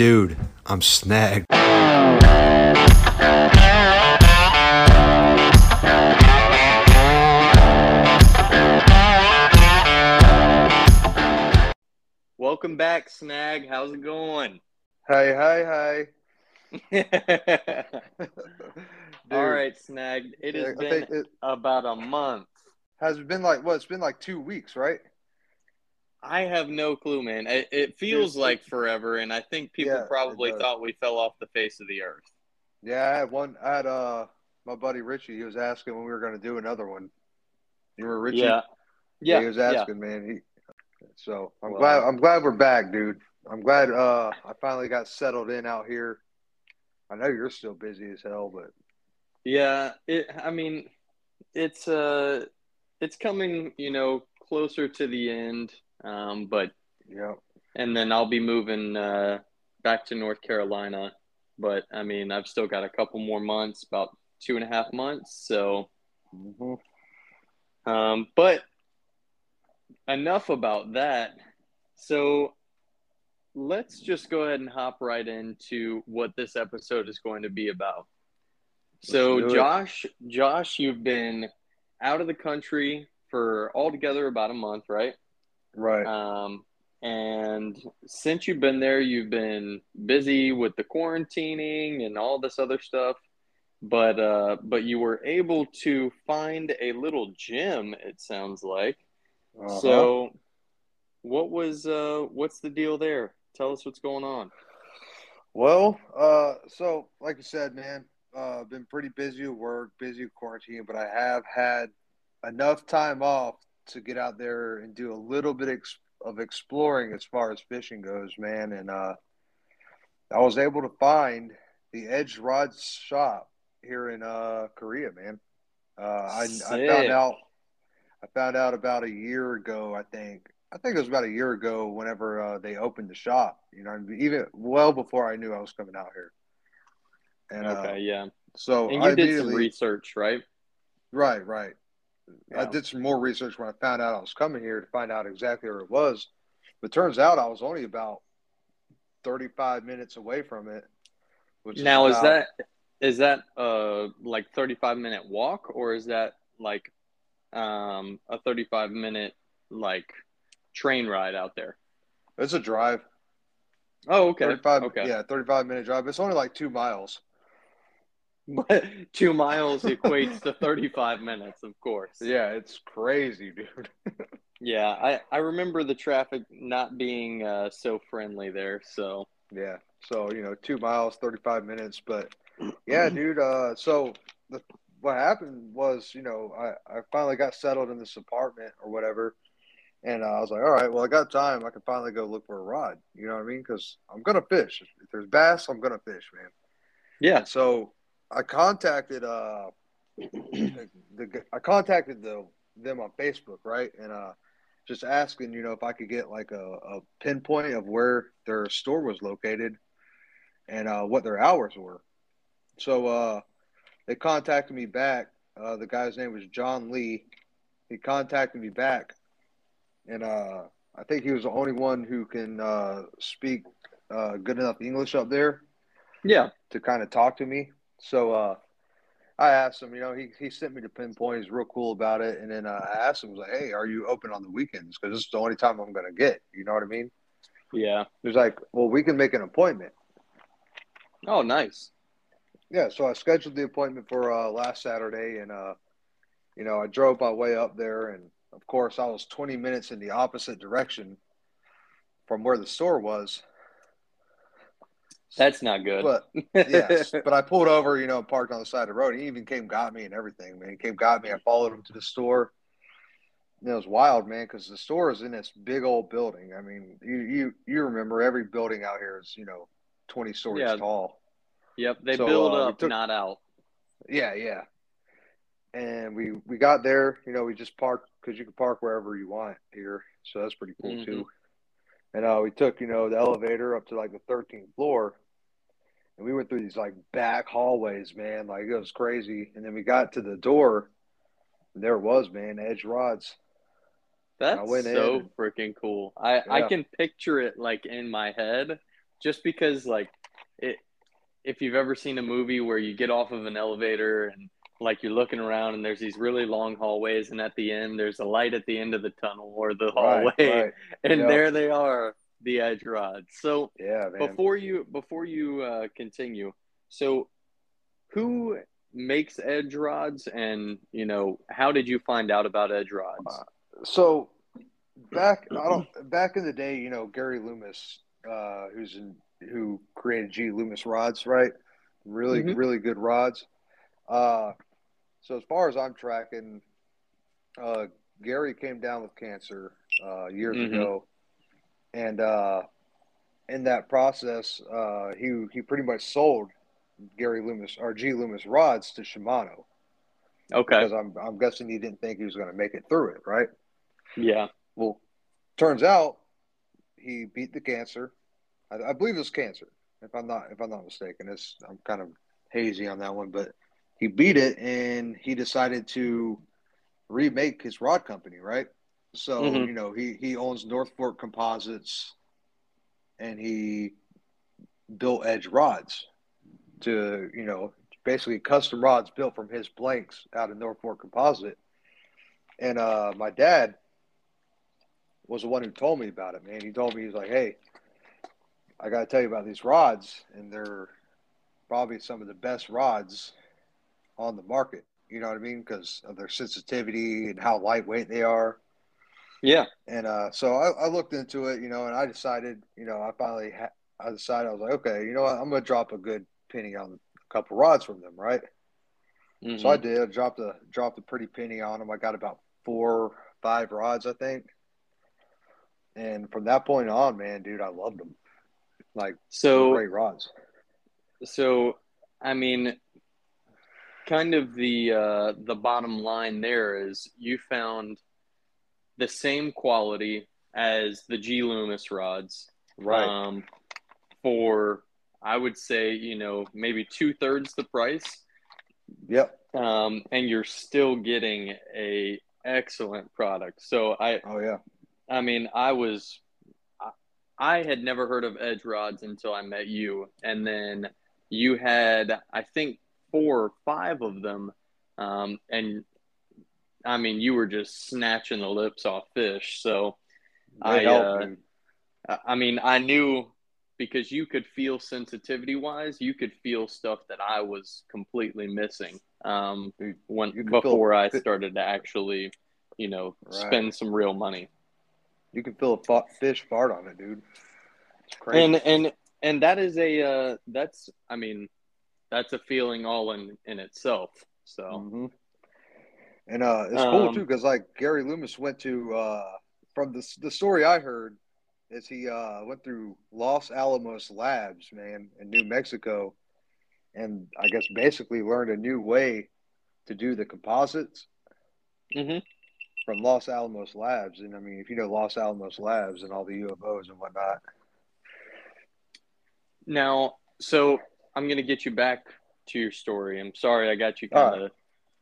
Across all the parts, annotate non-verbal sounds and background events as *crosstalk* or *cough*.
Dude, I'm snagged. Welcome back, Snag. How's it going? Hey, hey, hey. All right, Snag. It has I been it about a month. has been like what? It's been like two weeks, right? I have no clue, man. It, it feels Here's- like forever, and I think people Yeah, probably thought we fell off the face of the earth. Yeah, I had one. I had uh my buddy Richie. He was asking when we were going to do another one. You were Richie? Yeah. Yeah. he was yeah. asking, man. He. So I'm Well- glad. I'm glad we're back, dude. I'm glad. Uh, I finally got settled in out here. I know you're still busy as hell, but Yeah, it I mean it's uh it's coming, you know, closer to the end. Um but yeah, and then I'll be moving uh back to North Carolina. But I mean I've still got a couple more months, about two and a half months. So hmm um but enough about that. So let's just go ahead and hop right into what this episode is going to be about. So Let's do it. Josh, Josh, you've been out of the country for altogether about a month, right? Right. Um, and since you've been there, you've been busy with the quarantining and all this other stuff. But uh, but you were able to find a little gym. It sounds like. Uh-huh. So, what was uh, what's the deal there? Tell us what's going on. Well, uh, so like you said, man, uh, been pretty busy at work, busy with quarantine, but I have had enough time off to get out there and do a little bit ex- of exploring as far as fishing goes, man. And uh, I was able to find the Edge Rod shop here in uh, Korea, man. Uh, I, I found out. I found out about a year ago, I think. I think it was about a year ago whenever uh, they opened the shop. You know, even well before I knew I was coming out here. And uh, Okay, yeah. so And I you did some research, right? right, right. I did some more research when I found out I was coming here to find out exactly where it was. But turns out I was only about thirty-five minutes away from it. Now is about- that is that a like 35 minute walk or is that like um a 35 minute like train ride out there? it's a drive? Oh, okay. Thirty-five. Okay. Yeah, thirty-five minute drive. It's only like two miles. *laughs* But 2 miles equates to 35 minutes, of course. Yeah, it's crazy, dude. *laughs* Yeah, I I remember the traffic not being uh so friendly there, so Yeah. So, you know, two miles, 35 minutes. But *clears throat* yeah, dude. Uh, so the, what happened was, you know, I, I finally got settled in this apartment or whatever. And uh, I was like, all right, well, I got time. I can finally go look for a rod. You know what I mean? Because I'm going to fish. If there's bass, I'm going to fish, man. yeah. And so I contacted, uh, the, *clears throat* the, I contacted the, them on Facebook, right? And, uh, just asking, you know, if I could get like a, a pinpoint of where their store was located and uh, what their hours were. So uh, they contacted me back. Uh, the guy's name was John Lee. He contacted me back, and uh, I think he was the only one who can uh, speak uh, good enough English up there Yeah. to kind of talk to me. So uh, I asked him, you know, he, he sent me to pinpoint. He's real cool about it. And then uh, I asked him, I was like, hey, are you open on the weekends? Because this is the only time I'm going to get. You know what I mean? Yeah. He's like, well, we can make an appointment. Oh, nice. Yeah, so I scheduled the appointment for uh, last Saturday, and uh, you know, I drove my way up there, and of course, I was 20 minutes in the opposite direction from where the store was. That's not good. But yes, *laughs* but I pulled over, you know, parked on the side of the road. He even came, got me, and everything. Man, he came, got me. I followed him to the store. And it was wild, man, because the store is in this big old building. I mean, you you you remember every building out here is you know 20 stories Yeah. tall. Yep, they So, build uh, up, took- not out. Yeah, yeah. And we we got there, you know, we just parked because you can park wherever you want here, so that's pretty cool Mhm. too. And uh, we took, you know, the elevator up to like the 13th floor, and we went through these like back hallways, man, like it was crazy. And then we got to the door, and there it was, man, Edge Rods. That's so freaking cool. I I can picture it like in my head, just because like it if you've ever seen a movie where you get off of an elevator and like you're looking around and there's these really long hallways and at the end there's a light at the end of the tunnel or the hallway Right, right. *laughs* and Yep. there they are the edge rods so Yeah, man. before you before you uh, continue so who makes edge rods and you know how did you find out about edge rods so back I don't back in the day, you know, Gary Loomis, uh, who's in who created G Loomis rods, right? Really, Mhm. really good rods. Uh, so as far as I'm tracking, uh, Gary came down with cancer uh, years Mhm. ago, and uh, in that process, uh, he he pretty much sold Gary Loomis or G Loomis rods to Shimano okay because I'm I'm guessing he didn't think he was going to make it through it, right? yeah Well, turns out he beat the cancer. I, I believe it's cancer, if I'm not if I'm not mistaken. It's I'm kind of hazy on that one, but he beat it and he decided to remake his rod company, right? So Mhm. you know he he owns North Fork Composites, and he built Edge rods to you know basically custom rods built from his blanks out of North Fork Composite. And uh, my dad was the one who told me about it, man. He told me, he's like, hey, I got to tell you about these rods, and they're probably some of the best rods on the market. You know what I mean? Because of their sensitivity and how lightweight they are. Yeah And uh, so I, I looked into it, you know, and I decided, you know, I finally, ha- I decided, I was like, okay, you know what? I'm going to drop a good penny on a couple rods from them, right? Mhm. So I did. I dropped a dropped a pretty penny on them. I got about four, five rods, I think. And from that point on, man, dude, I loved them. Like so great rods. So, I mean, kind of the uh, the bottom line there is you found the same quality as the G Loomis rods, Right. Um, for I would say you know maybe two thirds the price, yep. um, and you're still getting a excellent product. So I Oh yeah. I mean, I was, I- had never heard of edge rods until I met you, and then you had, I think, four or five of them, um, and I mean, you were just snatching the lips off fish. So, They I, uh. I mean, I knew because you could feel sensitivity wise, you could feel stuff that I was completely missing um, when before I started to actually, you know, Right. spend some real money. You can feel a fish fart on it, dude. It's crazy. and and and that is a uh, that's I mean that's a feeling all in in itself. So hmm And uh, it's cool Um, too because like Gary Loomis went to uh, from the the story I heard is he uh, went through Los Alamos Labs, man, in New Mexico, and I guess basically learned a new way to do the composites Mhm. from Los Alamos Labs. And I mean, if you know Los Alamos Labs and all the UFOs and whatnot, now so I'm gonna get you back to your story. I'm sorry I got you kind of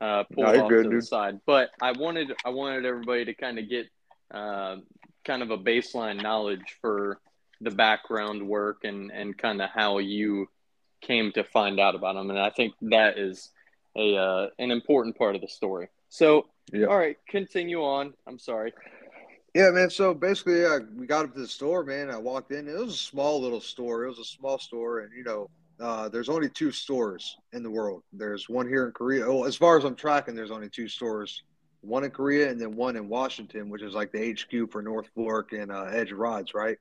uh, pulled No, off good, to the side, but I wanted I wanted everybody to kind of get uh, kind of a baseline knowledge for the background work and and kind of how you came to find out about them, and I think that is a uh, an important part of the story. So, Yep. all right, continue on. I'm sorry. Yeah, man. So basically, yeah, we got up to the store, man. I walked in. It was a small little store. It was a small store, and you know, uh, there's only two stores in the world. There's one here in Korea. Oh, as far as I'm tracking, there's only two stores. One in Korea and then one in Washington, which is like the HQ for North Fork and uh, Edge Rods, right?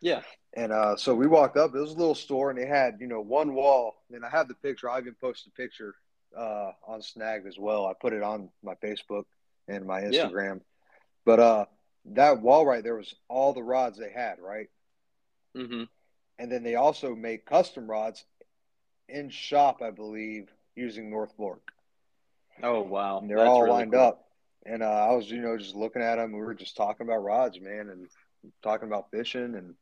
Yeah. And uh, so we walked up. It was a little store, and they had you know one wall. And I have the picture. I even posted a picture uh, on Snag as well. I put it on my Facebook and my Instagram. Yeah. But uh, that wall right there was all the rods they had, right? hmm And then they also make custom rods in shop, I believe, using North Fork. Oh wow, And they're That's all really lined cool. up. And uh, I was, you know, just looking at them. We were just talking about rods, man, and talking about fishing. And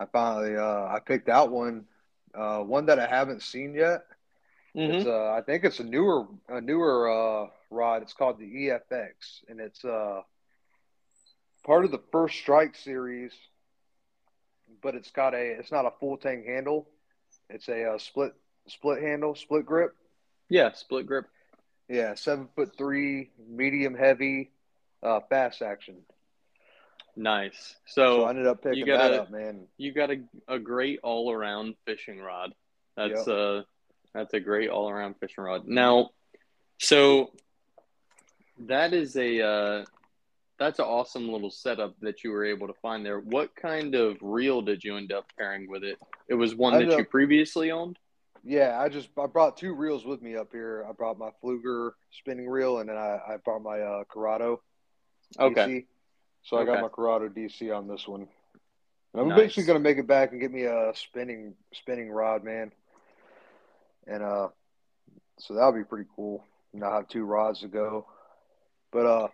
I finally, uh, I picked out one, uh, one that I haven't seen yet. It's, hmm uh, I think it's a newer, a newer uh, rod. It's called the EFX, and it's uh, part of the First Strike series. But it's got a it's not a full tank handle. It's a uh, split split handle, split grip. Yeah, split grip. Yeah, seven foot three, medium heavy, uh, fast action. Nice. So, So, I ended up picking that up, man. you got a, a great all around fishing rod. That's uh that's a great all around fishing rod. Now, so that is a uh, that's an awesome little setup that you were able to find there. What kind of reel did you end up pairing with it? It was one that you previously owned. Yeah, I just I brought two reels with me up here. I brought my Pflueger spinning reel, and then I, I brought my uh, Curado. Okay. DC. So I got my Curado DC on this one. And I'm Nice. eventually gonna make it back and get me a spinning spinning rod, man. And uh, so that'll be pretty cool. Now have two rods to go. But uh,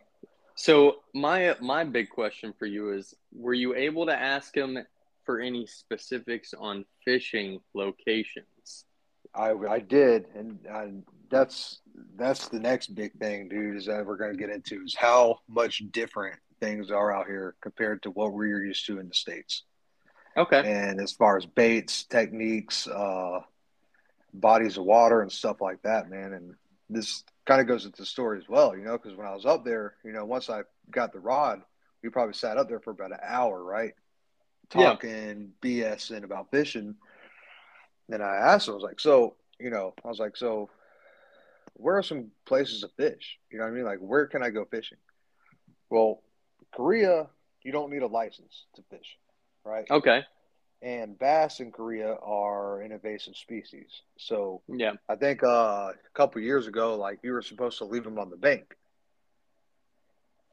So my my big question for you is: Were you able to ask him for any specifics on fishing locations? I I did, and I, that's that's the next big thing, dude. Is that we're gonna get into is how much different things are out here compared to what we're used to in the states. Okay. and as far as baits, techniques, uh, bodies of water, and stuff like that, man. And this kind of goes into the story as well, you know, because when I was up there, you know, once I got the rod, we probably sat up there for about an hour, right? Yeah. Talking BS and about fishing. And I asked him, I was like, so, you know, I was like, so where are some places to fish? You know what I mean? Like, where can I go fishing? Well, Korea, you don't need a license to fish, right? Okay. And bass in Korea are an invasive species. So Yeah. I think uh, a couple years ago, like you were supposed to leave them on the bank.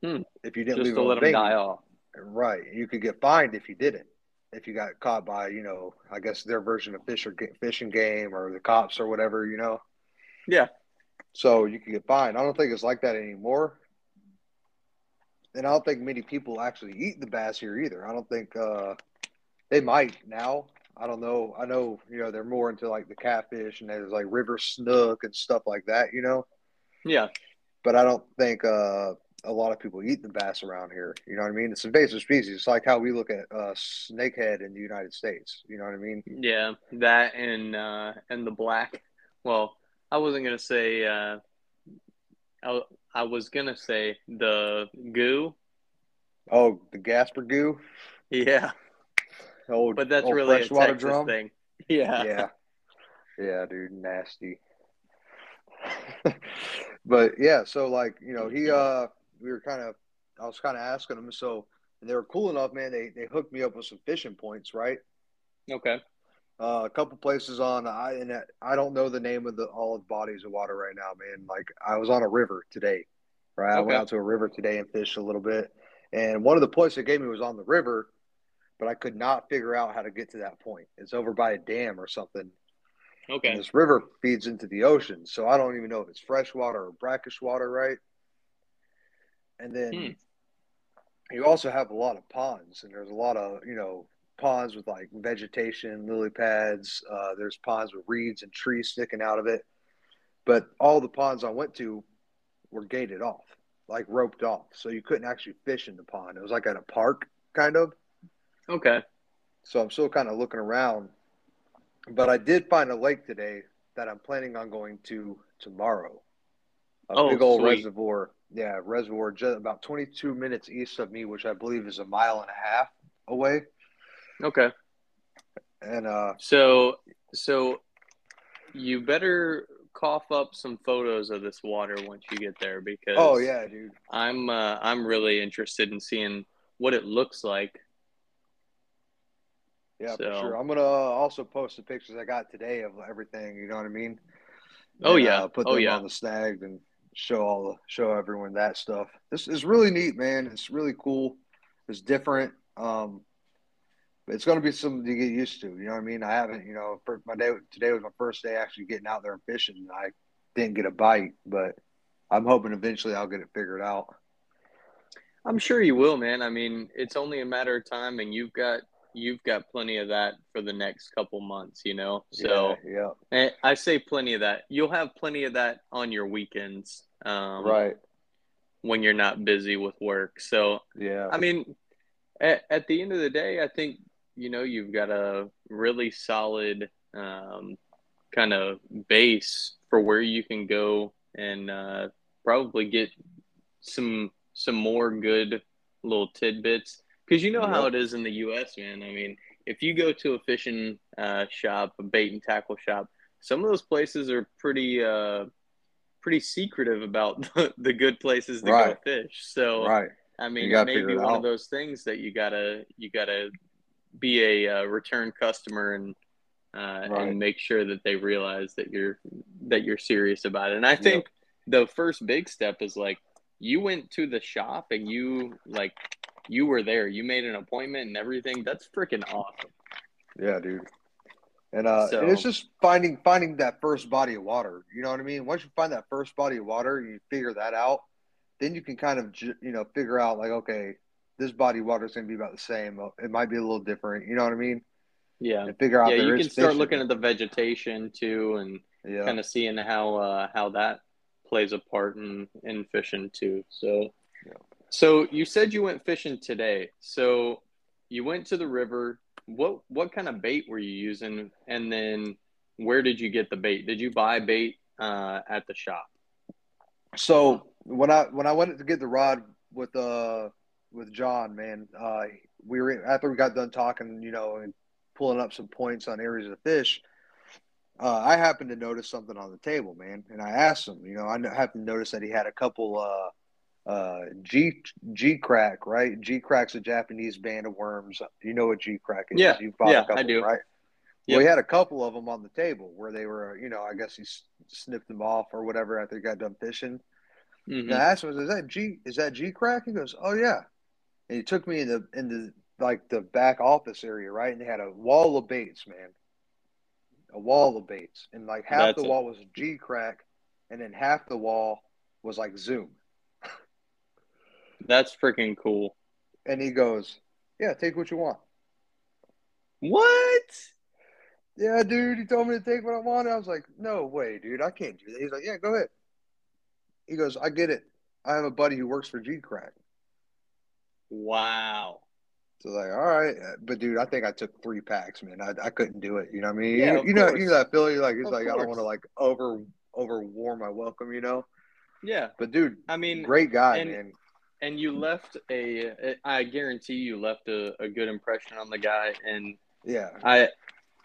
Hmm. If you didn't Just leave to them let on the them bank, die off. right? You could get fined if you didn't. If you got caught by, you know, I guess their version of fish or fishing game or the cops or whatever, you know. Yeah. So you could get fined. I don't think it's like that anymore. And I don't think many people actually eat the bass here either. I don't think uh, they might now. I don't know. I know, you know, they're more into like the catfish and there's like river snook and stuff like that, you know. Yeah. But I don't think uh, a lot of people eat the bass around here. You know what I mean? It's invasive species. It's like how we look at uh, snakehead in the United States. You know what I mean? Yeah. That and uh and the black. Well, I wasn't gonna say uh I, I was gonna say the goo. Oh, the Gasper goo. Yeah. Old, But that's old really a freshwater Texas drum. thing. *laughs* Yeah. yeah yeah dude nasty *laughs* but yeah so like you know he uh we were kind of i was kind of asking him so and they were cool enough man they they hooked me up with some fishing points right Okay. uh, a couple places on i and i don't know the name of the all the bodies of water right now man like i was on a river today right i went out to a river today and fished a little bit and one of the points they gave me was on the river but i could not figure out how to get to that point it's over by a dam or something Okay. and this river feeds into the ocean, so I don't even know if it's freshwater or brackish water, right? And then Hmm. you also have a lot of ponds, and there's a lot of you know ponds with like vegetation, lily pads. Uh, there's ponds with reeds and trees sticking out of it, but all the ponds I went to were gated off, like roped off, so you couldn't actually fish in the pond. It was like at a park, kind of. Okay. So I'm still kind of looking around. But I did find a lake today that I'm planning on going to tomorrow. A Oh, big old sweet. reservoir. Yeah, reservoir just about 22 minutes east of me, which I believe is a mile and a half away. Okay. And uh, So so you better cough up some photos of this water once you get there because oh yeah, dude. I'm uh, I'm really interested in seeing what it looks like. Yeah, for sure. I'm gonna uh, also post the pictures I got today of everything. You know what I mean? Oh, And, yeah. uh, put Oh, them yeah. on the snag and show all the show everyone that stuff. This is really neat, man. It's really cool. It's different. Um, it's gonna be something to get used to. You know what I mean? I haven't, you know, for my day today was my first day actually getting out there and fishing. And I didn't get a bite, but I'm hoping eventually I'll get it figured out. I'm sure you will, man. I mean, it's only a matter of time, and you've got you've got plenty of that for the next couple months, you know. So yeah, eh, I say plenty of that. You'll have plenty of that on your weekends, um, right. When you're not busy with work. So Yeah. I mean, at, at the end of the day, I think you know you've got a really solid um, kind of base for where you can go and uh, probably get some some more good little tidbits because you know how it is in the U.S. Man, I mean, if you go to a fishing uh, shop, a bait and tackle shop, some of those places are pretty uh, pretty secretive about *laughs* the, the good places to go fish. So Right. I mean, it may be one of those things that you gotta you gotta be a uh, return customer and uh, Right. and make sure that they realize that you're that you're serious about it. And I think the first big step is like you went to the shop and you like you were there. You made an appointment and everything. That's freaking awesome. Yeah, dude. And uh, So- it's just finding finding that first body of water. You know what I mean? Once you find that first body of water, you figure that out, then you can kind of you know figure out like okay, this body of water is going to be about the same. It might be a little different. You know what I mean? Yeah. And figure out Yeah, you can start fishing. looking at the vegetation too and yeah kind of seeing how uh, how that plays a part in in fishing too. So. So you said you went fishing today. So you went to the river. What what kind of bait were you using? And then where did you get the bait? Did you buy bait uh, at the shop? So when I when I went to get the rod with uh with John, man, uh, we were after we got done talking, you know, and pulling up some points on areas of fish. Uh, I happened to notice something on the table, man, and I asked him. You know, I happened to notice that he had a couple uh, uh, G Geecrack, right? Geecrack's a Japanese band of worms. You know what Geecrack is? Yeah, You've bought yeah, a couple, I do. right? Yep. Well, he had a couple of them on the table where they were, you know, I guess he snipped them off or whatever after he got done fishing. Mhm. And I asked him, "Is that G? Is that Geecrack?" He goes, "Oh yeah." And he took me in the in the like the back office area, right? And they had a wall of baits, man, a wall of baits, and like half That's the it. wall was Geecrack, and then half the wall was like Zoom. That's freaking cool. And he goes, "Yeah, take what you want." What? Yeah, dude, he told me to take what I wanted. I was like, "No way, dude, I can't do that." He's like, "Yeah, go ahead." He goes, "I get it. I have a buddy who works for Geecrack." Wow. So like, all right, but dude, I think I took three packs, man. I, I couldn't do it. You know what I mean? Yeah, you, you know, course. you know that feeling. Like it's Of like I don't want to like over over warm my welcome, you know. Yeah. But dude, I mean, great guy, and- man. And you left a i guarantee you left a, a good impression on the guy and Yeah. i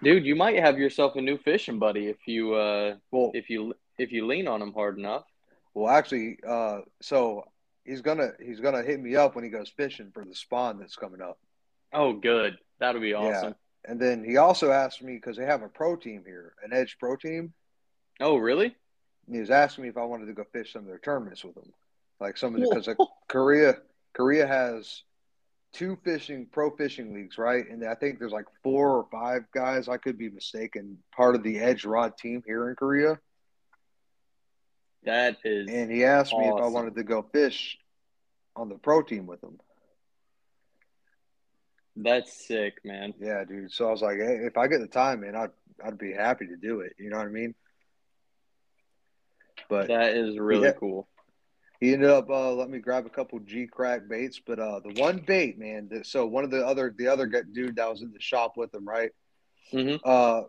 dude you might have yourself a new fishing buddy if you uh Well, if you if you lean on him hard enough well, actually, uh, so he's gonna he's gonna hit me up when he goes fishing for the spawn that's coming up. oh good that'll be Yeah. awesome And then he also asked me because they have a pro team here, an Edge pro team. oh really And he was asking me if I wanted to go fish some of their tournaments with him, like some of the because like, Korea Korea has two fishing pro fishing leagues, right? And I think there's like four or five guys. I could be mistaken. Part of the Edge Rod team here in Korea, that is and he asked me if I wanted to go fish on the pro team with him. that's sick man Yeah, dude. So I was like, hey, if I get the time, man, I'd I'd be happy to do it. You know what I mean? But that is really Yeah. cool He ended up uh, letting me grab a couple Geecrack baits, but uh, the one bait, man. That, so one of the other the other dude that was in the shop with him, right? hmm Uh,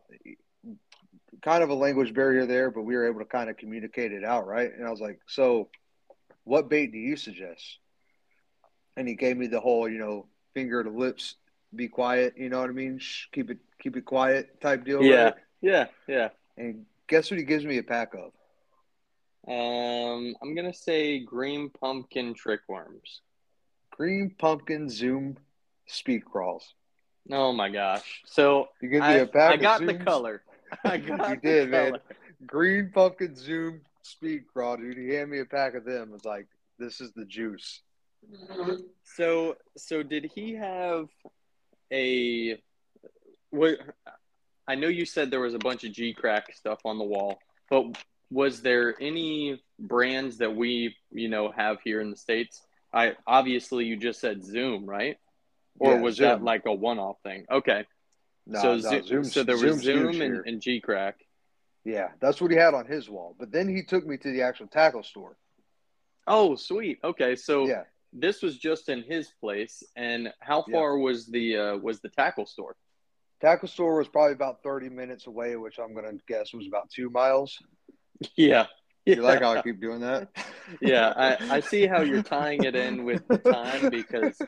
kind of a language barrier there, but we were able to kind of communicate it out, right? And I was like, so, what bait do you suggest? And he gave me the whole, you know, finger to lips, be quiet. You know what I mean? Shh, keep it keep it quiet type deal. yeah right? yeah yeah And guess what he gives me a pack of? Um i'm gonna say green pumpkin trick worms Green pumpkin zoom speed crawls. oh my gosh so You give me I, a pack I got the color *laughs* i got You the did, man. Green pumpkin zoom speed crawl, dude. He handed me a pack of them. It's like this is the juice. So, so did he have a? What? I know you said there was a bunch of Geecrack stuff on the wall, but was there any brands that we, you know, have here in the states? I obviously you just said Zoom, right? Or Yeah, was Zoom. that like a one-off thing? Okay, No, so no, Zo- Zoom's- so there was Zoom's Zoom and, and Geecrack. Yeah, that's what he had on his wall. But then he took me to the actual tackle store. Oh, sweet. Okay, so Yeah, this was just in his place, and how Yeah. far was the uh, was the tackle store? Tackle store was probably about 30 minutes away, which I'm going to guess was about two miles. *laughs* Yeah, You yeah. like how I keep doing that? *laughs* yeah, I, I see how you're tying it in with the time because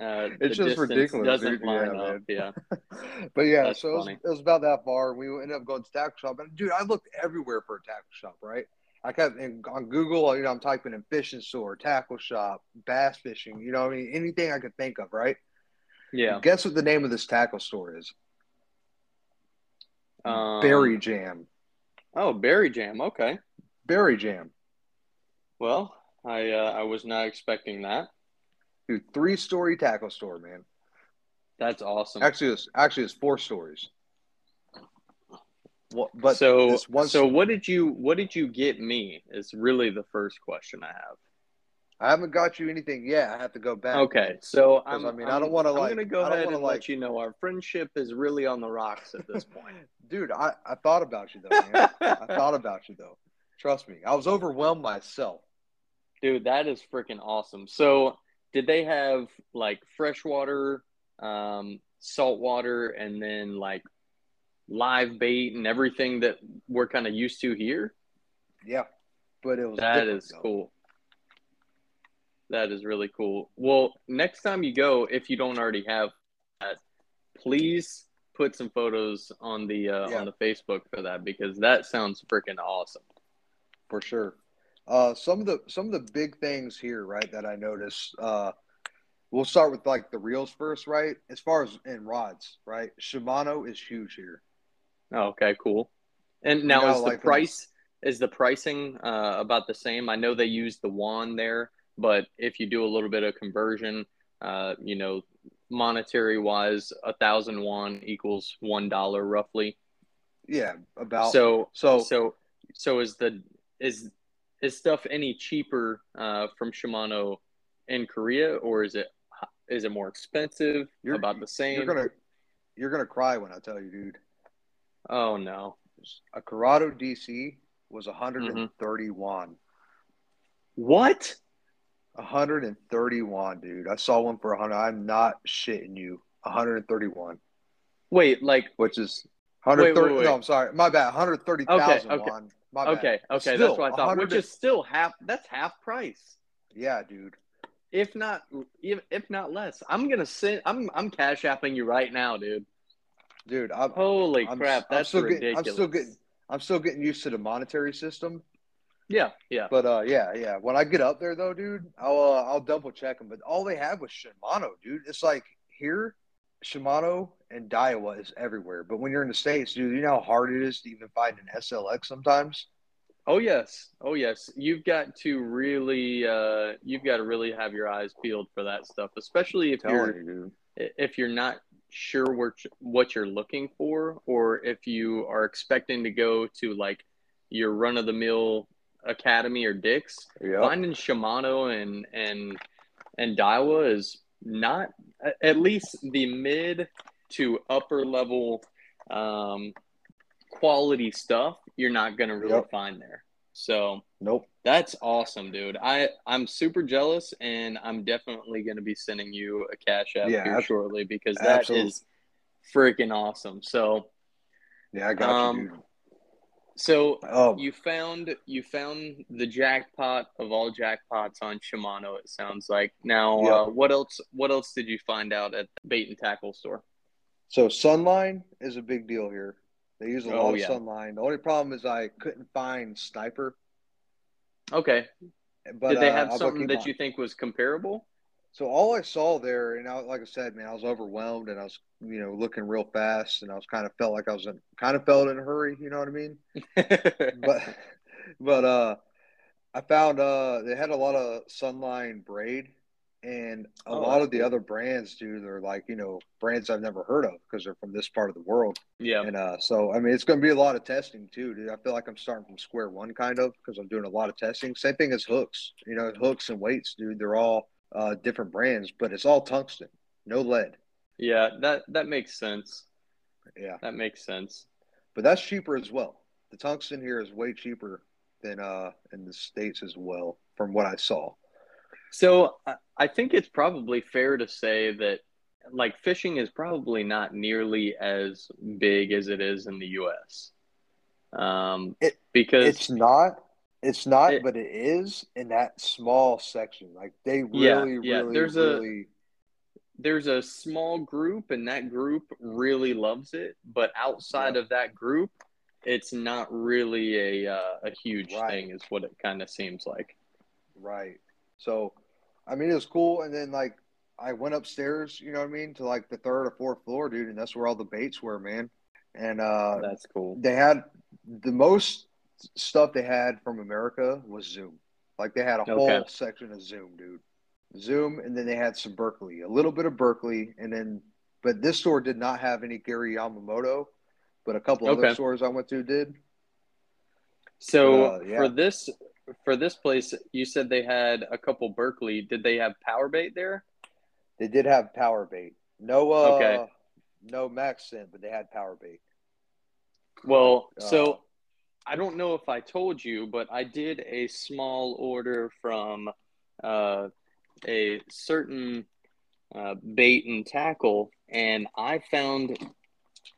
uh, It's just ridiculous, doesn't dude. line Yeah, up. man. Yeah, but yeah, That's so it was, it was about that far. We ended up going to tackle shop, and dude, I looked everywhere for a tackle shop. Right, I kept in, on Google. You know, I'm typing in fishing store, tackle shop, bass fishing. You know, what I mean, anything I could think of. Right. yeah. Guess what the name of this tackle store is? Um, Berry Jam. Oh, berry jam. Okay. Berry Jam. Well, I uh, I was not expecting that. Dude, three story tackle store, man. That's awesome. Actually, it's actually it's four stories. What? But so so what did you what did you get me? Is really the first question I have. I haven't got you anything yet. I have to go back. Okay, so I'm, I mean, I I'm- don't wanna, like. I'm gonna go ahead and like- let you know our friendship is really on the rocks at this point. *laughs* dude. I, I thought about you though, man. I thought about you though. Trust me, I was overwhelmed myself. Dude, that is freaking awesome. So, did they have like freshwater, um, saltwater, and then like live bait and everything that we're kind of used to here? Yeah, but it was that is though. cool. That is really cool. Well, next time you go, if you don't already have that, please put some photos on the uh, Yeah. on the Facebook for that because that sounds freaking awesome. for sure. Uh, some of the some of the big things here, right, that I noticed. Uh, we'll start with like the reels first, right? As far as in rods, right? Shimano is huge here. Oh, okay, cool. And now is the like, price is the pricing uh, about the same? I know they use the wand there, but if you do a little bit of conversion, uh, you know, monetary wise, a thousand won equals one dollar roughly. Yeah, about so so so so is the is is stuff any cheaper uh, from Shimano in Korea or is it is it more expensive? You're- about the same? you're gonna you're gonna cry when I tell you, dude. oh no. A Curado DC was Mm-hmm. 131. What? 131, dude. I saw one for 100. I'm not shitting you. 131, Wait, like which is 130. wait, wait. No, I'm sorry. My bad. 130,000 Okay, okay. won. My bad. okay, okay, Still, that's what I thought. 100 Which is still half. That's half price, Yeah, dude. if not if, if not less. I'm gonna send. I'm I'm cash apping you right now, dude. Dude, I'm, Holy I'm, crap, I'm that's still ridiculous. Getting, I'm still getting I'm still getting used to the monetary system. Yeah, yeah. But uh, yeah, yeah. When I get up there though, dude, I'll uh, I'll double check them. But all they have was Shimano, dude. It's like here, Shimano and Daiwa is everywhere. But when you're in the states, dude, you know how hard it is to even find an SLX sometimes. Oh yes, oh yes. You've got to really, uh, you've got to really have your eyes peeled for that stuff, especially if you're you, if you're not sure what what you're looking for, or if you are expecting to go to like your run of the mill academy or Dick's. Yep. finding Shimano and and and Daiwa is not at least the mid to upper level um, quality stuff. You're not gonna really Yep. find there. So Nope. that's awesome, dude. I I'm super jealous, and I'm definitely gonna be sending you a cash app Yeah, here ab- shortly because that is absolutely. freaking awesome. So Yeah, I got Um, you, dude. So Oh, you found you found the jackpot of all jackpots on Shimano. It sounds like. Now, Yep. uh, what else? What else did you find out at the bait and tackle store? so Sunline is a big deal here. They use a Oh, lot of yeah. Sunline. The only problem is I couldn't find Sniper. Okay. But did they uh, have I'll something that on- you think was comparable? So all I saw there, and I, like I said, man, I was overwhelmed, and I was, you know, looking real fast, and I was kind of felt like I was in, kind of felt in a hurry, you know what I mean? *laughs* But, but uh, I found uh they had a lot of Sunline braid, and a Oh, lot of the cool. other brands, dude, they're like you know brands I've never heard of because they're from this part of the world, yeah. and uh, so I mean it's going to be a lot of testing too, dude. I feel like I'm starting from square one kind of because I'm doing a lot of testing. Same thing as hooks, you know, hooks and weights, dude. They're all uh, different brands, but it's all tungsten, no lead. Yeah. That that makes sense. Yeah, That makes sense. but that's cheaper as well. The tungsten here is way cheaper than uh in the states as well, from what I saw. So I- I think it's probably fair to say that like fishing is probably not nearly as big as it is in the U.S. Um, It- because It's not. It's not, It- but it is in that small section. Like they Yeah, really, yeah, really, there's a- really. there's a small group, and that group really loves it. But outside Yep. of that group, it's not really a uh, a huge Right. thing, is what it kind of seems like. Right. So, I mean, it was cool. And then, like, I went upstairs, you know what I mean, to like the third or fourth floor, dude. And that's where all the baits were, man. And uh, That's cool. they had the most stuff they had from America was Zoom. Like, they had a whole section of Zoom, dude. Zoom. And then they had some Berkley, a little bit of Berkley. And then, but this store did not have any Gary Yamamoto, but a couple other stores I went to did. So Uh, yeah. for this for this place, you said they had a couple Berkley. Did they have power bait there? They did have power bait. No, uh, Okay. no max scent, but they had power bait. Well, Uh, so I don't know if I told you, but I did a small order from uh, a certain uh, bait and tackle, and I found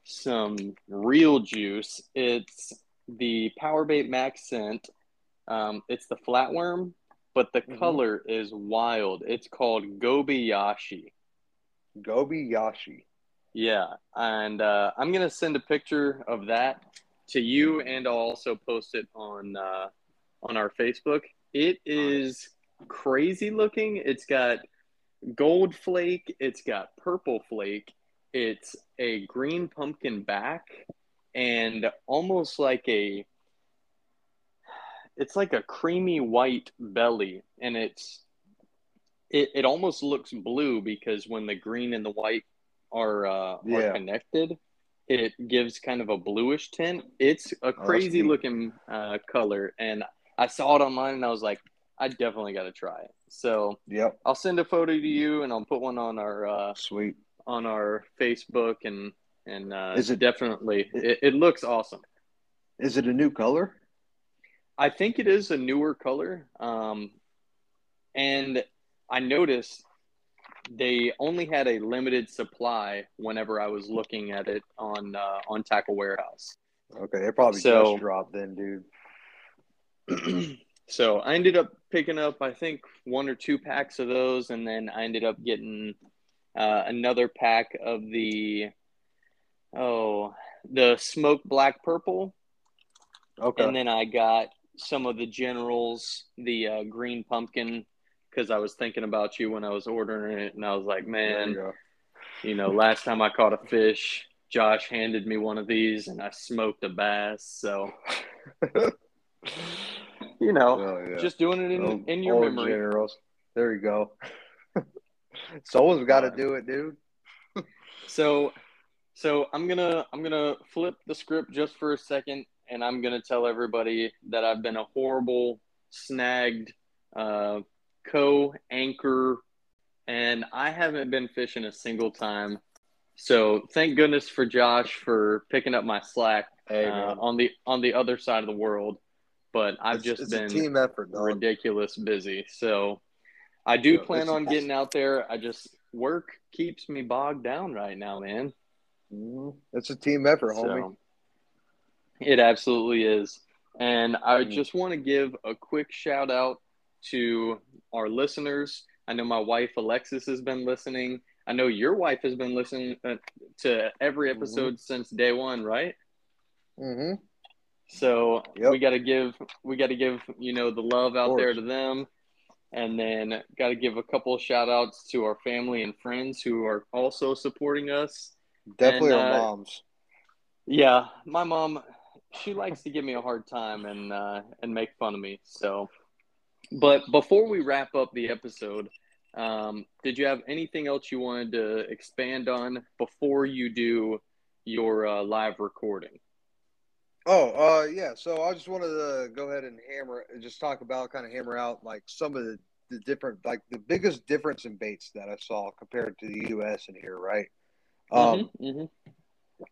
some real juice. It's the Power Bait Max scent. Um, it's the flatworm, but the Mhm. color is wild. It's called Gobiyashi. Gobi Yashi. Yeah, and uh, I'm gonna send a picture of that to you, and I'll also post it on uh, on our Facebook. It is crazy looking. It's got gold flake. It's got purple flake. It's a green pumpkin back, and almost like a. It's like a creamy white belly, and it's. It, it almost looks blue because when the green and the white are uh, Yeah. are connected, it gives kind of a bluish tint. It's a crazy neat. looking uh, color, and I saw it online and I was like, I definitely got to try it. So Yep. I'll send a photo to you, and I'll put one on our uh, Sweet. on our Facebook, and and uh, Is it- definitely it, it looks awesome. Is it a new color? I think it is a newer color, um, and I noticed they only had a limited supply whenever I was looking at it on uh, on Tackle Warehouse. Okay, it probably So- just dropped then, dude. *clears throat* so I ended up picking up, I think, one or two packs of those, and then I ended up getting uh, another pack of the oh the smoke black purple, Okay. and then I got some of the generals, the uh, green pumpkin, because I was thinking about you when I was ordering it, and I was like, man, you you know, last time I caught a fish, Josh handed me one of these, and I smoked a bass. So *laughs* you know, Oh, yeah. just doing it in, Old- in your memory. generals. There you go. Someone's got to do it, dude. *laughs* So, so I'm gonna I'm gonna flip the script just for a second, and I'm gonna tell everybody that I've been a horrible snagged uh, co-anchor, and I haven't been fishing a single time. So thank goodness for Josh for picking up my slack Hey, uh, on the on the other side of the world. But I've It's- just it's been team effort, dog. ridiculous busy. So I do Yeah, plan on getting out there. I just work keeps me bogged down right now, man. Mhm. It's a team effort, homie. So it absolutely is. And I Mhm. just want to give a quick shout out to our listeners. I know my wife Alexis has been listening. I know your wife has been listening uh, to every Mhm. episode since day one, right? Mm-hmm. So Yep. we got to give we got to give you know the love out there to them, and then got to give a couple of shout outs to our family and friends who are also supporting us. Definitely And, our uh, moms. Yeah, my mom, she likes to give me a hard time and uh, and make fun of me. So, but before we wrap up the episode, um, did you have anything else you wanted to expand on before you do your uh, live recording? Oh, uh, yeah. So I just wanted to go ahead and hammer, just talk about, kind of hammer out like some of the, the different, like the biggest difference in baits that I saw compared to the U.S. in here, right? Um, Mhm, mhm.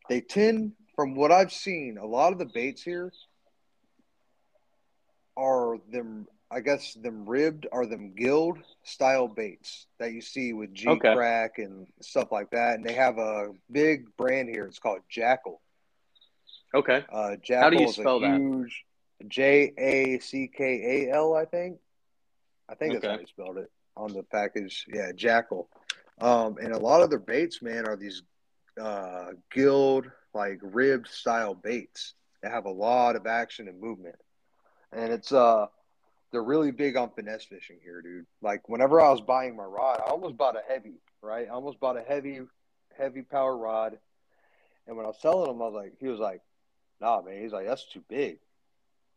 they tend, from what I've seen, a lot of the baits here are them I guess them ribbed or them gilled style baits that you see with G Okay. crack and stuff like that. And they have a big brand here. It's called Jackal. Okay. Uh, Jackal How do you is spell a that? huge J A C K A L. I think. I think that's how you spelled it on the package. Yeah, Jackal. Um, and a lot of their baits, man, are these uh, gilled, like ribbed style baits that have a lot of action and movement. And it's uh, they're really big on finesse fishing here, dude. Like whenever I was buying my rod, I almost bought a heavy, right? I almost bought a heavy, heavy power rod. And when I was selling him, I was like, he was like, nah, man. He's like, that's too big.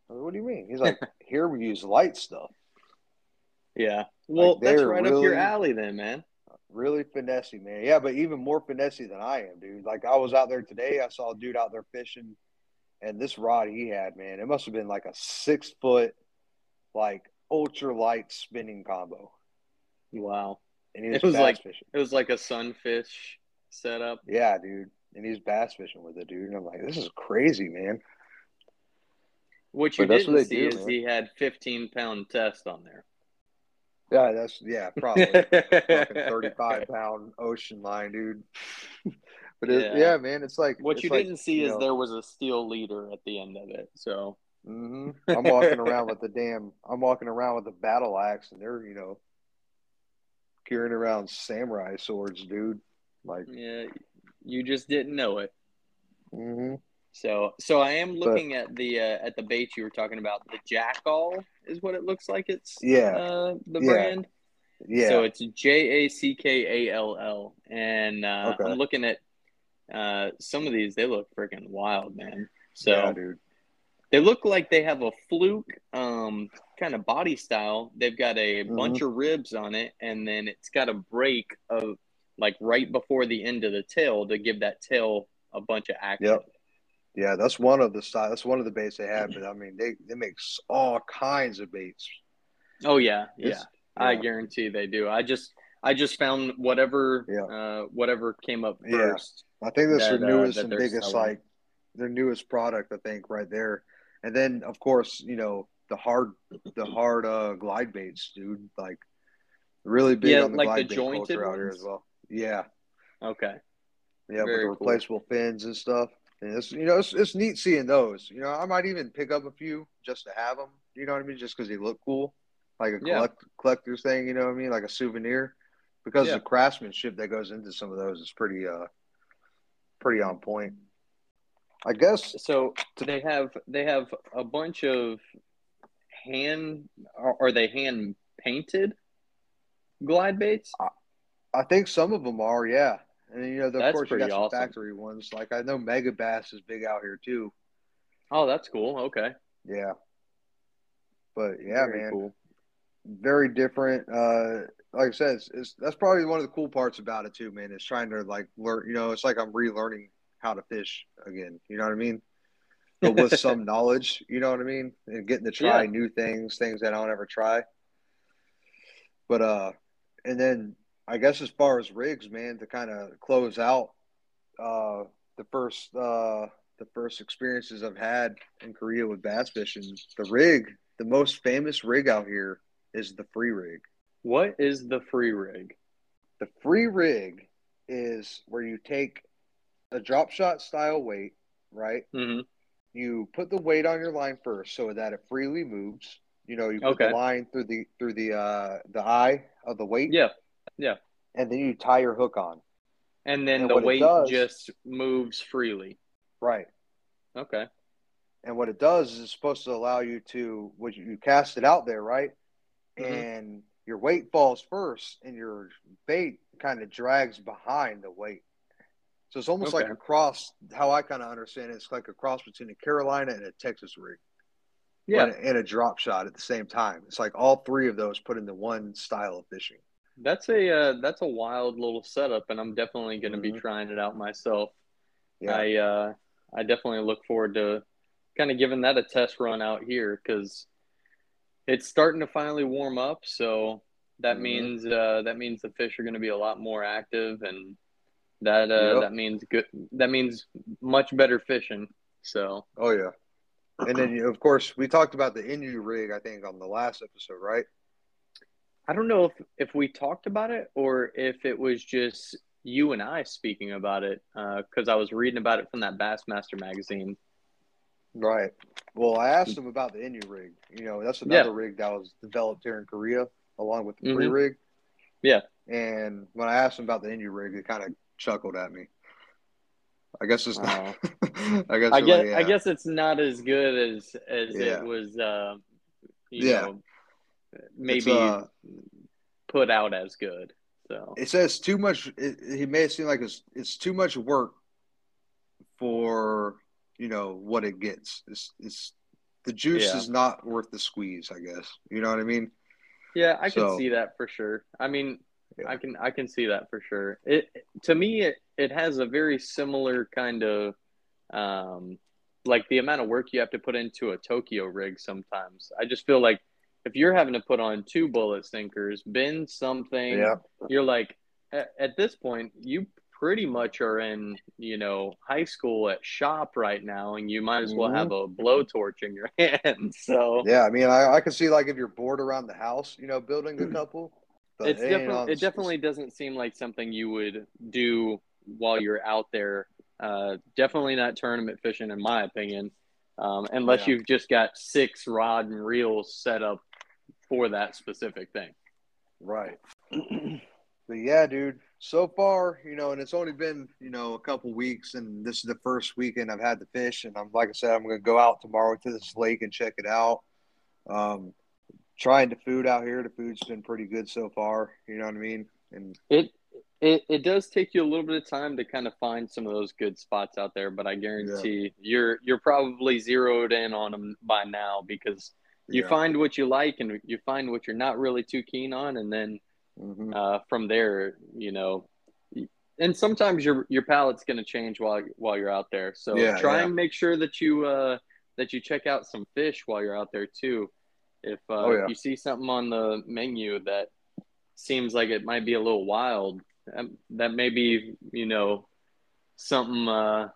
I was like, what do you mean? He's like, *laughs* here we use light stuff. Yeah. Well, Like, that's right up your alley then, man. Really finessey, man. Yeah, but even more finessey than I am, dude. Like I was out there today, I saw a dude out there fishing, and this rod he had, man, it must have been like a six foot, like ultra light spinning combo. Wow. And he was, It was like- fishing. It was like a sunfish setup. Yeah, dude. And he's bass fishing with it, dude. And I'm like, this is crazy, man. What you But didn't what see do, is man. he had 15 pound test on there. Yeah, that's yeah, probably *laughs* thirty five pound ocean line, dude. *laughs* but it, Yeah. yeah. man, it's like What it's you like, didn't see you is there was a steel leader at the end of it. So hmm I'm walking *laughs* around with the damn. I'm walking around with a battle axe, and they're you know carrying around samurai swords, dude. Like, yeah, you just didn't know it. hmm So so I am looking at the uh, at the bait you were talking about. The Jackall is what it looks like. It's Yeah. uh, the Yeah. brand. yeah, So it's J A C K A L L, and uh, Okay. I'm looking at uh, some of these. They look freaking wild, man. So yeah, dude. They look like they have a fluke um, kind of body style. They've got a Mhm. bunch of ribs on it, and then it's got a break of like right before the end of the tail to give that tail a bunch of action. Yep. Yeah, that's one of the style. That's one of the baits they have. But I mean, they they make all kinds of baits. Oh yeah, yeah. I yeah. guarantee they do. I just I just found whatever Yeah. uh, whatever came up Yeah. first. I think that's that, their uh, newest that and biggest, selling. like their newest product. I think right there, and then of course you know the hard the hard uh, glide baits, dude. Like really big Yeah, on the like glide the bait jointed culture out here as well. Yeah, Okay. yeah, Very with the cool. replaceable fins and stuff. And it's you know it's, it's neat seeing those. You know, I might even pick up a few just to have them. You know what I mean? Just because they look cool, like a Yeah. collector's thing. You know what I mean? Like a souvenir. Because Yeah. the craftsmanship that goes into some of those is pretty uh pretty on point. I guess So they have they have a bunch of hand are, they hand painted glide baits? I think some of them are, yeah. And you know, of course, you got some awesome. factory ones. Like I know Megabass is big out here too. Oh, that's cool. Okay. Yeah. But yeah, Very man, Cool. very different. Uh, like I said, it's, it's, that's probably one of the cool parts about it too, man. Is trying to like learn. You know, it's like I'm relearning how to fish again. You know what I mean? But with *laughs* some knowledge, you know what I mean, and getting to try Yeah. new things, things that I don't ever try. But uh, and then I guess as far as rigs, man, to kind of close out uh the first uh the first experiences I've had in Korea with bass fishing, the rig, the most famous rig out here is the free rig. What is the free rig? The free rig is where you take a drop shot style weight, right? Mm-hmm. You put the weight on your line first so that it freely moves. You know, you put Okay. the line through the through the uh the eye of the weight, Yeah. Yeah. And then you tie your hook on. And then And the weight does- just moves freely. Right. Okay. And what it does is it's supposed to allow you to, when you, cast it out there, right? Mhm. And your weight falls first, and your bait kind of drags behind the weight. So it's almost like a cross. How I kind of understand it, it's like a cross between a Carolina and a Texas rig, Yeah. and, and a drop shot at the same time. It's like all three of those put into one style of fishing. That's a uh, that's a wild little setup, and I'm definitely going to be Mhm. trying it out myself. Yeah, I uh, I definitely look forward to kind of giving that a test run out here because it's starting to finally warm up. So that Mhm. means uh, that means the fish are going to be a lot more active, and that uh, Yep. that means good. That means much better fishing. So oh yeah, And then, of course, we talked about the Inu rig. I think on the last episode, right? I don't know if if we talked about it or if it was just you and I speaking about it because I was reading about it from that Bassmaster magazine. Right. Well, I asked him about the Inu rig. You know, that's another rig that was developed here in Korea along with the Mhm. free rig. Yeah. And when I asked him about the Inu rig, he kind of chuckled at me. I guess it's not. *laughs* I guess. I guess like, I guess it's not as good as as Yeah. it was. Uh, you Yeah. know, maybe uh, put out as good. So it says too much. It, made it seem like it's it's too much work for you know what it gets. It's it's the juice Yeah. is not worth the squeeze. I guess you know what I mean. yeah, I can see that for sure. I mean, Yeah. I can I can see that for sure. It to me it it has a very similar kind of um like the amount of work you have to put into a Tokyo rig sometimes. I just feel like if you're having to put on two bullet sinkers, bend something, Yeah. you're like at, at this point you pretty much are in you know high school at shop right now and you might as well Mhm. have a blowtorch in your *laughs* hand so Yeah, I mean, I, I can see like if you're bored around the house, you know, building a *clears throat* couple. But it's it definitely it definitely doesn't seem like something you would do while you're out there uh, definitely not tournament fishing in my opinion um, unless Yeah. you've just got six rod and reels set up for that specific thing right. *clears throat* but yeah, dude. So far, you know, and it's only been you know a couple weeks, and this is the first weekend I've had to fish, and I'm like I said, I'm going to go out tomorrow to this lake and check it out. Um, trying the food out here. The food's been pretty good so far. You know what I mean? And it it, it does take you a little bit of time to kind of find some of those good spots out there but i guarantee you're you're probably zeroed in on them by now because you yeah. find what you like and you find what you're not really too keen on and then Mhm. uh, from there, you know, and sometimes your your palate's going to change while while you're out there. So Yeah, try yeah. and make sure that you uh, that you check out some fish while you're out there too. If, uh, Oh, yeah. if you see something on the menu that seems like it might be a little wild, um, that may be you know something uh,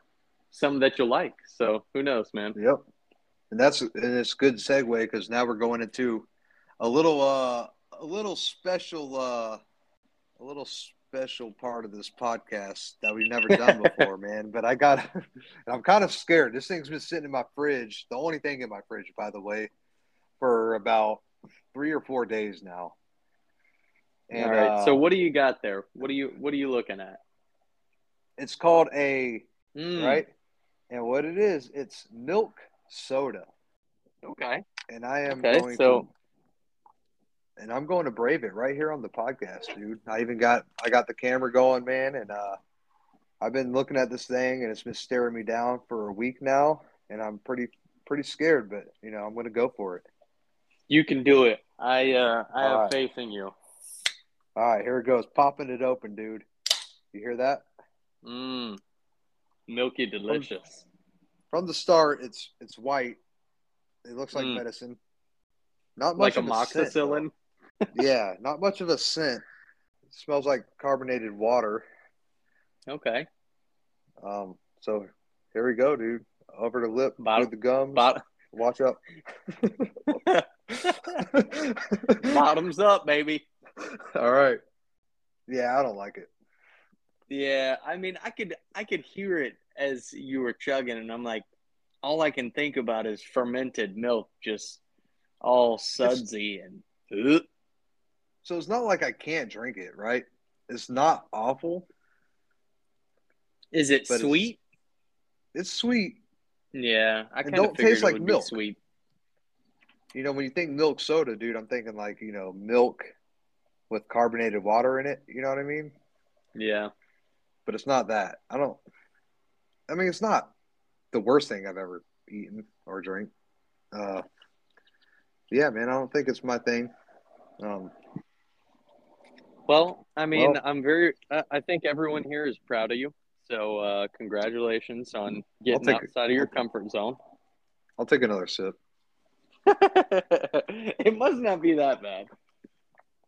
something that you'll like. So who knows, man? Yep. And that's and it's a good segue because now we're going into a little uh a little special uh a little special part of this podcast that we've never done *laughs* before, man. But I got and *laughs* I'm kind of scared. This thing's been sitting in my fridge, the only thing in my fridge, by the way, for about three or four days now. And All right. uh, so what do you got there? What are you what are you looking at? it's called a Mm, right? And what it is, it's milk soda. Okay. And I am Okay, going so- to and I'm going to brave it right here on the podcast, dude. I even got I got the camera going, man, and uh I've been looking at this thing and it's been staring me down for a week now, and I'm pretty pretty scared, but you know, I'm going to go for it. You can do it. I uh, I have All right. faith in you. All right, here it goes. Popping it open, dude. You hear that? Mmm, milky delicious. From the start, it's it's white. It looks like Mm. medicine. Not much Like a of scent, *laughs* yeah, not much of a scent. It smells like carbonated water. Okay. Um, so here we go, dude. Over the lip Bottom- with the gums. Bot- Watch out. *laughs* *laughs* *laughs* bottoms up, baby. All right. Yeah, I don't like it. Yeah, I mean, I could I could hear it as you were chugging, and I'm like, all I can think about is fermented milk, just all sudsy and. Ugh. So it's not like I can't drink it, right? It's not awful. Is it But it's- sweet? It's sweet. Yeah, I kind of don't figured it like would milk. be sweet. You know, when you think milk soda, dude, I'm thinking like, you know, milk with carbonated water in it. You know what I mean? Yeah. But it's not that. I don't, I mean, it's not the worst thing I've ever eaten or drink. Uh, yeah, man, I don't think it's my thing. Um, Well, I mean, Well- I'm very. I think everyone here is proud of you. So, uh, congratulations on getting take- outside of your comfort zone. I'll take another sip. *laughs* it must not be that bad.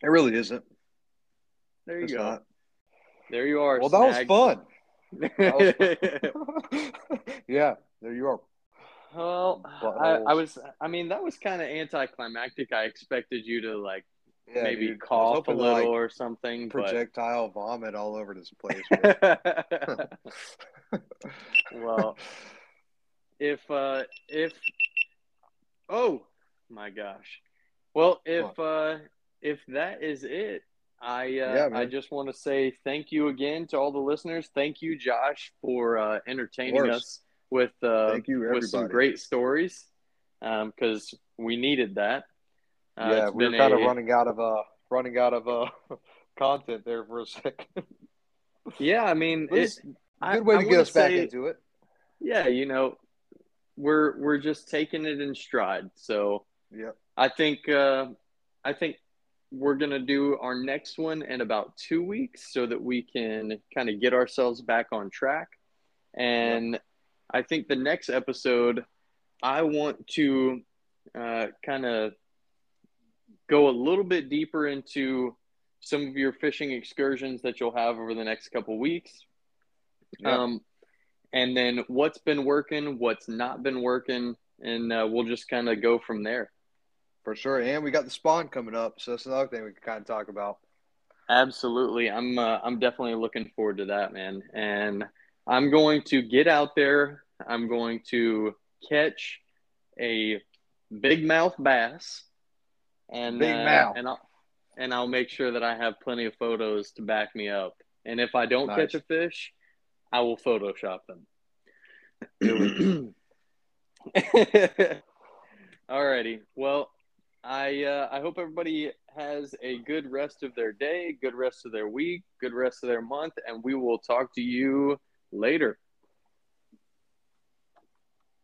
It really isn't. There you It's go. not. There you are. Well, that was fun. *laughs* That was fun. *laughs* yeah, there you are. Well, I, I was. I mean, that was kind of anticlimactic. I expected you to like Yeah, maybe dude. Cough a little like, or something, projectile vomit all over this place. but- but well, if uh, if oh my gosh, well if uh, if that is it, I uh, Yeah, I just want to say thank you again to all the listeners. Thank you, Josh, for uh, entertaining us with uh, Thank you, with some great stories because we needed that. Uh, yeah, we were kind of running out of uh running out of uh *laughs* content there for a second. Yeah, I mean, it's I- Good way I to get wanna us back into it. yeah, you know, we're we're just taking it in stride. So Yep. I think uh, I think we're gonna do our next one in about two weeks, so that we can kind of get ourselves back on track. And I think the next episode, I want to uh, kind of go a little bit deeper into some of your fishing excursions that you'll have over the next couple weeks. Yeah. Um, and then what's been working, what's not been working, and uh, we'll just kind of go from there. For sure. And we got the spawn coming up, so that's another thing we can kind of talk about. Absolutely, I'm uh, I'm definitely looking forward to that, man. And I'm going to get out there. I'm going to catch a big mouth bass, and Big uh, mouth. and I'll and I'll make sure that I have plenty of photos to back me up. And if I don't Nice. catch a fish, I will Photoshop them. Alrighty. *clears throat* Well, I uh, I hope everybody has a good rest of their day, good rest of their week, good rest of their month, and we will talk to you later.